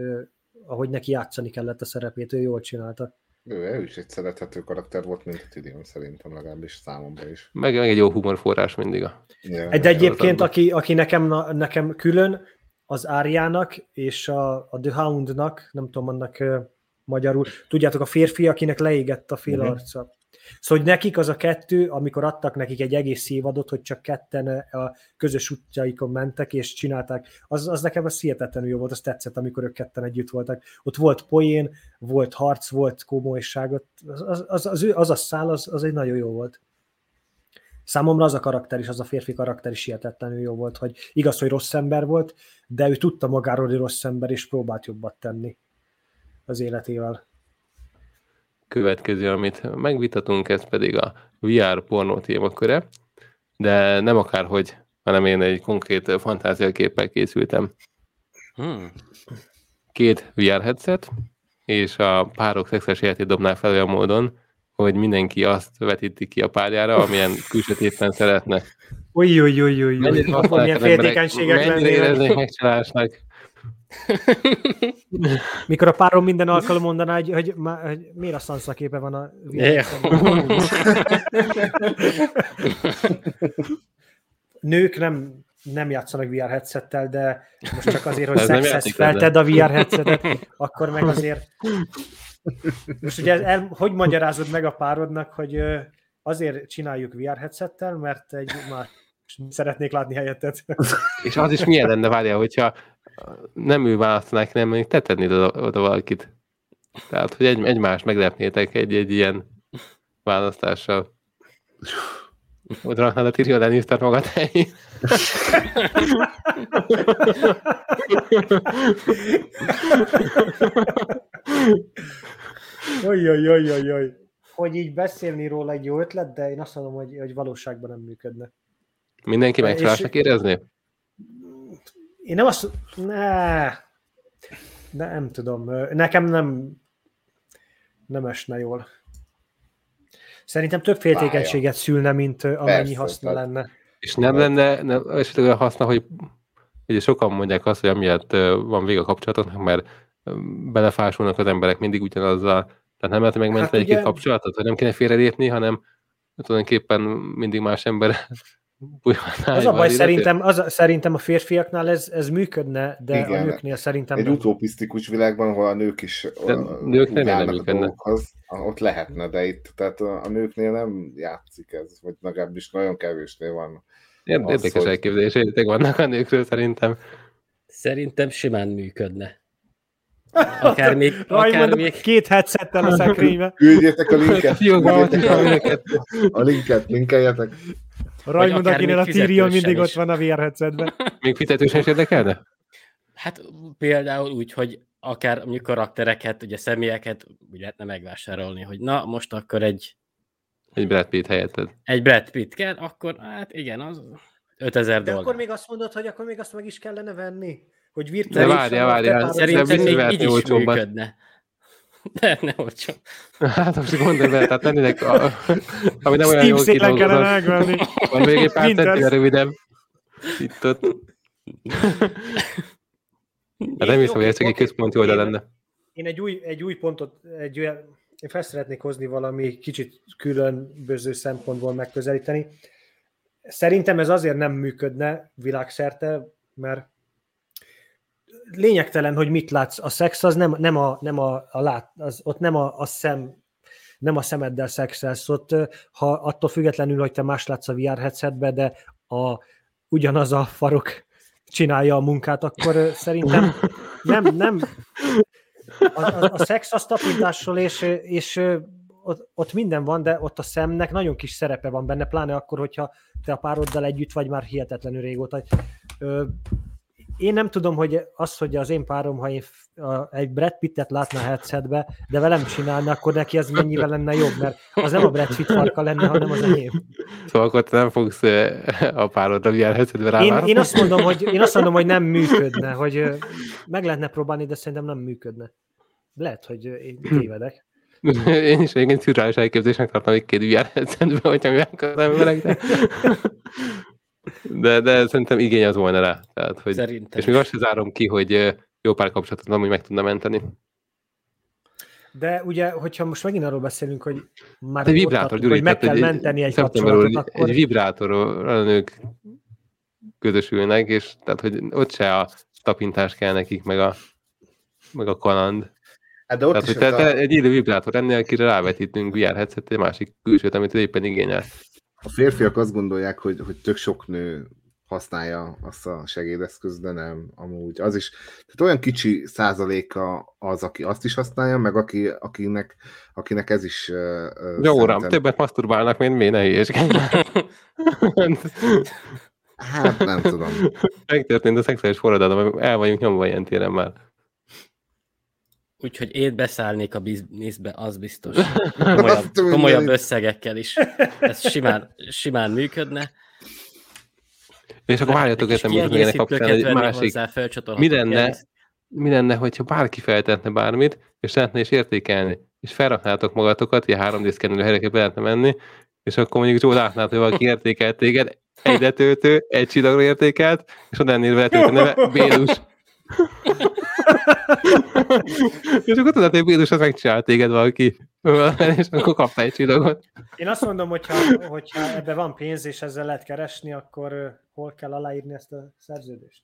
ahogy neki játszani kellett a szerepét, ő jól csinálta. Ő, ő is egy szerethető karakter volt, mint a Tyrion szerintem legalábbis számomra is. Meg, meg egy jó humorforrás mindig a Ja, Egy egyébként, aki, aki nekem, nekem külön, az Áriának és a, a The Houndnak, nem tudom annak ö, magyarul, tudjátok, a férfi, akinek leégett a fél Mhm. arca. Szóval, hogy nekik az a kettő, amikor adtak nekik egy egész évadot, hogy csak ketten a közös útjaikon mentek, és csinálták, az, az nekem az hihetetlenül jó volt, az tetszett, amikor ők ketten együtt voltak. Ott volt poén, volt harc, volt komolyság, az, az, az, az, az a szál, az, az egy nagyon jó volt. Számomra az a karakter is, az a férfi karakter is hihetetlenül jó volt, hogy igaz, hogy rossz ember volt, de ő tudta magáról, hogy rossz ember, és próbált jobbat tenni az életével. következő, amit megvitatunk, ez pedig a VR pornó témaköre, de nem akárhogy, hanem én egy konkrét fantáziaképpel készültem. Hmm. Két VR headset, és a párok szexuális életét dobnák fel olyan módon, hogy mindenki azt vetíti ki a párjára, amilyen külsőt éppen szeretne. Uj, uj. Mennyire Akkor használják milyen féltékenységek lennének. éreznék megcsalásnak. Mikor a párom minden alkalom mondaná, hogy, hogy, hogy miért a Sansa képe van a Ja. Nők nem, nem játszanak VR headsettel, de most csak azért, hogy szexhez felted a VR headsetet, akkor meg azért... Most ugye el, hogy magyarázod meg a párodnak, hogy azért csináljuk VR headsettel, mert egy már szeretnék látni helyetted. És az is milyen lenne, várjál, hogyha nem ő választanák, nem mondjuk te tennéd oda, oda valakit. Tehát, hogy egy, egymást meglepnétek egy-egy ilyen választással. Oda a Tyrion Lannister magad helyén. Oj, oj, oj, oj, oj. Hogy így beszélni róla egy jó ötlet, de én azt mondom, hogy, hogy valóságban nem működne. Mindenki És- megcsalásnak érezné? Én nem azt... Ne, de nem tudom. Nekem nem nem esne jól. Szerintem több féltékenységet szülne, mint amennyi Persze, haszna tehát- lenne. És nem lenne nem, esetleg olyan haszna, hogy ugye sokan mondják azt, hogy amiatt van vége a kapcsolatoknak, mert belefásulnak az emberek mindig ugyanazzal. Tehát nem lehet megmenteni Hát hát egy-két ugye- kapcsolatot, hogy nem kéne félrelépni, hanem tulajdonképpen mindig más ember Az a baj, szerintem, az a, szerintem a férfiaknál ez, ez működne, de Igen, a nőknél szerintem Egy nem. utopisztikus világban, ahol a nők is De ö, nők nem nem a működne. dolgokhoz, ott lehetne, de itt tehát a a nőknél nem játszik ez, vagy legalábbis nagyon kevésnél van. Az, Érdekes hogy- elképzelésetek vannak a nőkről szerintem. Szerintem simán működne. Akár még, akár még két headsettel a szekrénybe. Küldjétek a linket, küldjétek a, őket. a linket, linkeljetek. Rajmond, akinél a Tyrion mindig ott is. van a VR headsetben. Még fizetősen is érdekelne? Hát például úgy, hogy akár mondjuk karaktereket, ugye személyeket úgy lehetne megvásárolni, hogy na, most akkor egy, Egy Brad Pitt helyetted. egy Brad Pitt kell, akkor hát igen, az 5000 De dollár. akkor még azt mondod, hogy akkor még azt meg is kellene venni? Hogy De virtuálisan... várjál, várjál, Szerintem még így is olcsóbbat. működne. De ne olcsó. Hát most gondolj bele, tehát lennének, a, ami nem olyan jól kidolgozott, megvenni. van még egy pár centivel rövidebb. Itt ott. Hát nem hiszem, hogy ez egy központi oldal lenne. Én egy új, egy új pontot, egy olyan, én fel szeretnék hozni valami kicsit különböző szempontból megközelíteni. Szerintem ez azért nem működne világszerte, mert lényegtelen, hogy mit látsz. A szex az nem, nem, a, nem a, a lát, az, ott nem a, a szem, nem a szemeddel szexelsz ott, ha attól függetlenül, hogy te más látsz a VR headsetbe, de a, ugyanaz a farok csinálja a munkát, akkor szerintem nem, nem, a, a, a szex az tapintásról, és, és ott, ott minden van, de ott a szemnek nagyon kis szerepe van benne, pláne akkor, hogyha te a pároddal együtt vagy már hihetetlenül régóta. Ö, én nem tudom, hogy az, hogy az én párom, ha én egy Brad Pittet látna a headsetbe, de velem csinálna, akkor neki ez mennyivel lenne jobb, mert az nem a Brad Pitt farka lenne, hanem az enyém. Szóval akkor te nem fogsz a párodra VR headsetbe Én, rávárni? én, azt mondom, hogy, én azt mondom, hogy nem működne, hogy meg lehetne próbálni, de szerintem nem működne. Lehet, hogy én tévedek. Én is egyébként szürreális elképzelésnek tartom egy két VR headsetbe, hogyha mi az emberek, de... de... De szerintem igény az volna rá. Tehát, hogy... Szerintem. És még azt sem zárom ki, hogy jó pár kapcsolatot amúgy meg tudna menteni. De ugye, hogyha most megint arról beszélünk, hogy már Egy vibrátor, tartunk, Gyuri, hogy meg kell egy- menteni egy kapcsolatot, akkor Egy vibrátorral a nők közösülnek, és tehát, hogy ott se a tapintás kell nekik, meg a, meg a kaland. Hát de ott Tehát, is hogy te, a, egy élő vibrátor ennél, akire rávetítünk VR headset, egy másik külsőt, amit éppen igényel. A férfiak azt gondolják, hogy, hogy tök sok nő használja azt a segédeszközt, de nem, amúgy az is, tehát olyan kicsi százaléka az, aki azt is használja, meg aki, akinek, akinek ez is uh, Jó, uram, többet masturbálnak, mint mi, ne. Hát nem tudom. Megtörtént a szexuális forradalom, el vagyunk nyomva ilyen téren már. Úgyhogy én beszállnék a bizniszbe, az biztos. Komolyabb, komolyabb hogy- összegekkel is. Ez simán, simán működne. És akkor várjatok, ezt még ennek kapcsán egy másik. Mi lenne, mi lenne, hogyha bárki feltetne bármit, és szeretne is értékelni, és felraknátok magatokat, ilyen 3D szkennelő helyekre be lehetne menni, és akkor mondjuk jól látnád, hogy valaki értékelt téged, egy letöltő, egy csillagra értékelt, és oda ennél letöltő neve, Bélus. És akkor tudod, hogy Bélus az megcsinált téged valaki, és akkor kaptál egy csillagot. Én azt mondom, hogyha, hogyha ebbe van pénz, és ezzel lehet keresni, akkor hol kell aláírni ezt a szerződést?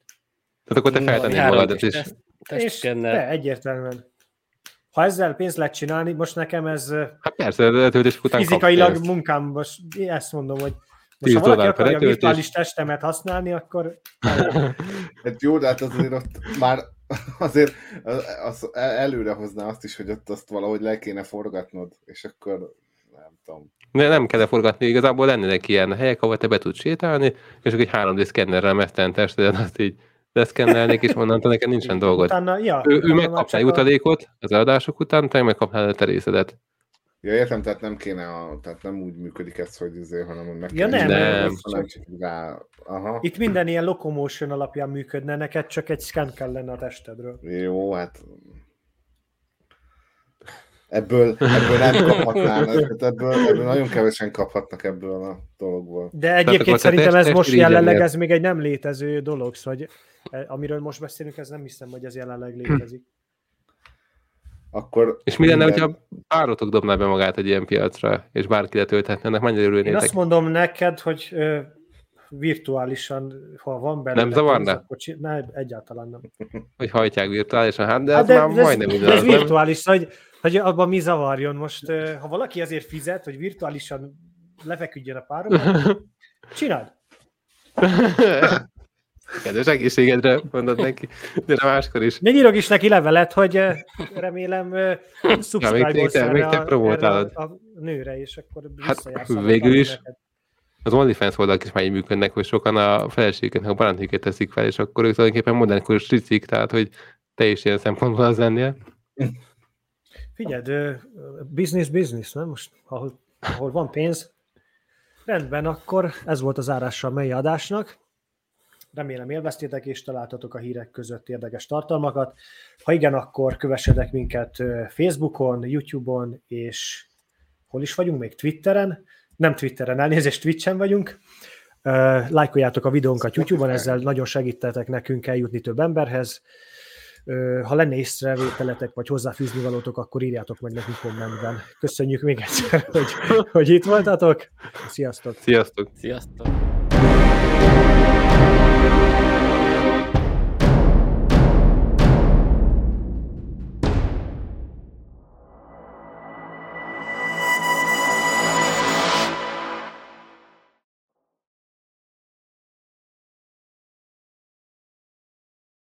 Tehát akkor te három magadat, kis és teszt- És de, egyértelműen. Ha ezzel pénzt lehet csinálni, most nekem ez hát persze, letöltés után fizikailag pénzt. munkám, most én ezt mondom, hogy most 10 ha valaki akarja a virtuális testemet használni, akkor Hát jó, de hát azért ott már azért az előre hozná azt is, hogy ott azt valahogy le kéne forgatnod, és akkor nem tudom. Ne, nem kell forgatni, igazából lennének ilyen helyek, ahol te be tudsz sétálni, és akkor egy 3D szkennerrel mesztelen testedet azt így leszkennelnék, és onnantól neked nincsen dolgod. utána, ja, Ő, ő megkapná a- utalékot az eladások után, te megkapnád a terészedet. Ja, értem, tehát nem kéne, a, tehát nem úgy működik ez, hogy azért, hanem hogy meg Ja, kell nem, nem. csak rá, aha. Itt minden ilyen locomotion alapján működne, neked csak egy scan kellene a testedről. Jó, hát ebből, ebből nem kaphatnának, ebből, ebből nagyon kevesen kaphatnak ebből a dologból. De egyébként te szerintem ez most jelenleg ez még egy nem létező dolog, szóval hogy eh, amiről most beszélünk, ez nem hiszem, hogy ez jelenleg létezik. Akkor És mi lenne, minden- hogyha párotok dobná be magát egy ilyen piacra, és bárki letölthetne, ennek mennyire Én örülnétek? azt mondom neked, hogy ö, virtuálisan, ha van belőle Nem zavarna? pénz, akkor csi- ne, egyáltalán nem. Hogy hajtják virtuálisan, hát de Hát ez de, már de ez, majdnem ez ugyanaz, nem? virtuális, hogy, hogy abban mi zavarjon most. ö, Ha valaki azért fizet, hogy virtuálisan lefeküdjön a párom, csináld. Kedves egészségedre mondod neki, de máskor is. Még írok is neki levelet, hogy ö, remélem még subscribe-olsz te- még te a, promotálod. a, a nőre, és akkor Hát, végül is. neked. Az OnlyFans oldalak is már így működnek, hogy sokan a feleségüknek a barátnőket teszik fel, és akkor ők tulajdonképpen modernkor stricik, tehát hogy te is ilyen szempontból az lennél. Figyeld, business, business, nem? Most, ahol, ahol van pénz. Rendben, akkor ez volt az árása a mai adásnak. Remélem élveztétek és találtatok a hírek között érdekes tartalmakat. Ha igen, akkor kövessetek minket Facebookon, YouTube-on, és hol is vagyunk még? Twitteren? Nem Twitteren, elnézést, Twitchen vagyunk. Lájkoljátok a videónkat YouTube-on, ezzel nagyon segítetek nekünk eljutni több emberhez. Ha lenne észrevételetek, vagy hozzáfűzni valótok, akkor írjátok meg nekünk kommentben. Köszönjük még egyszer, hogy, hogy itt voltatok. Sziasztok! Sziasztok! Sziasztok!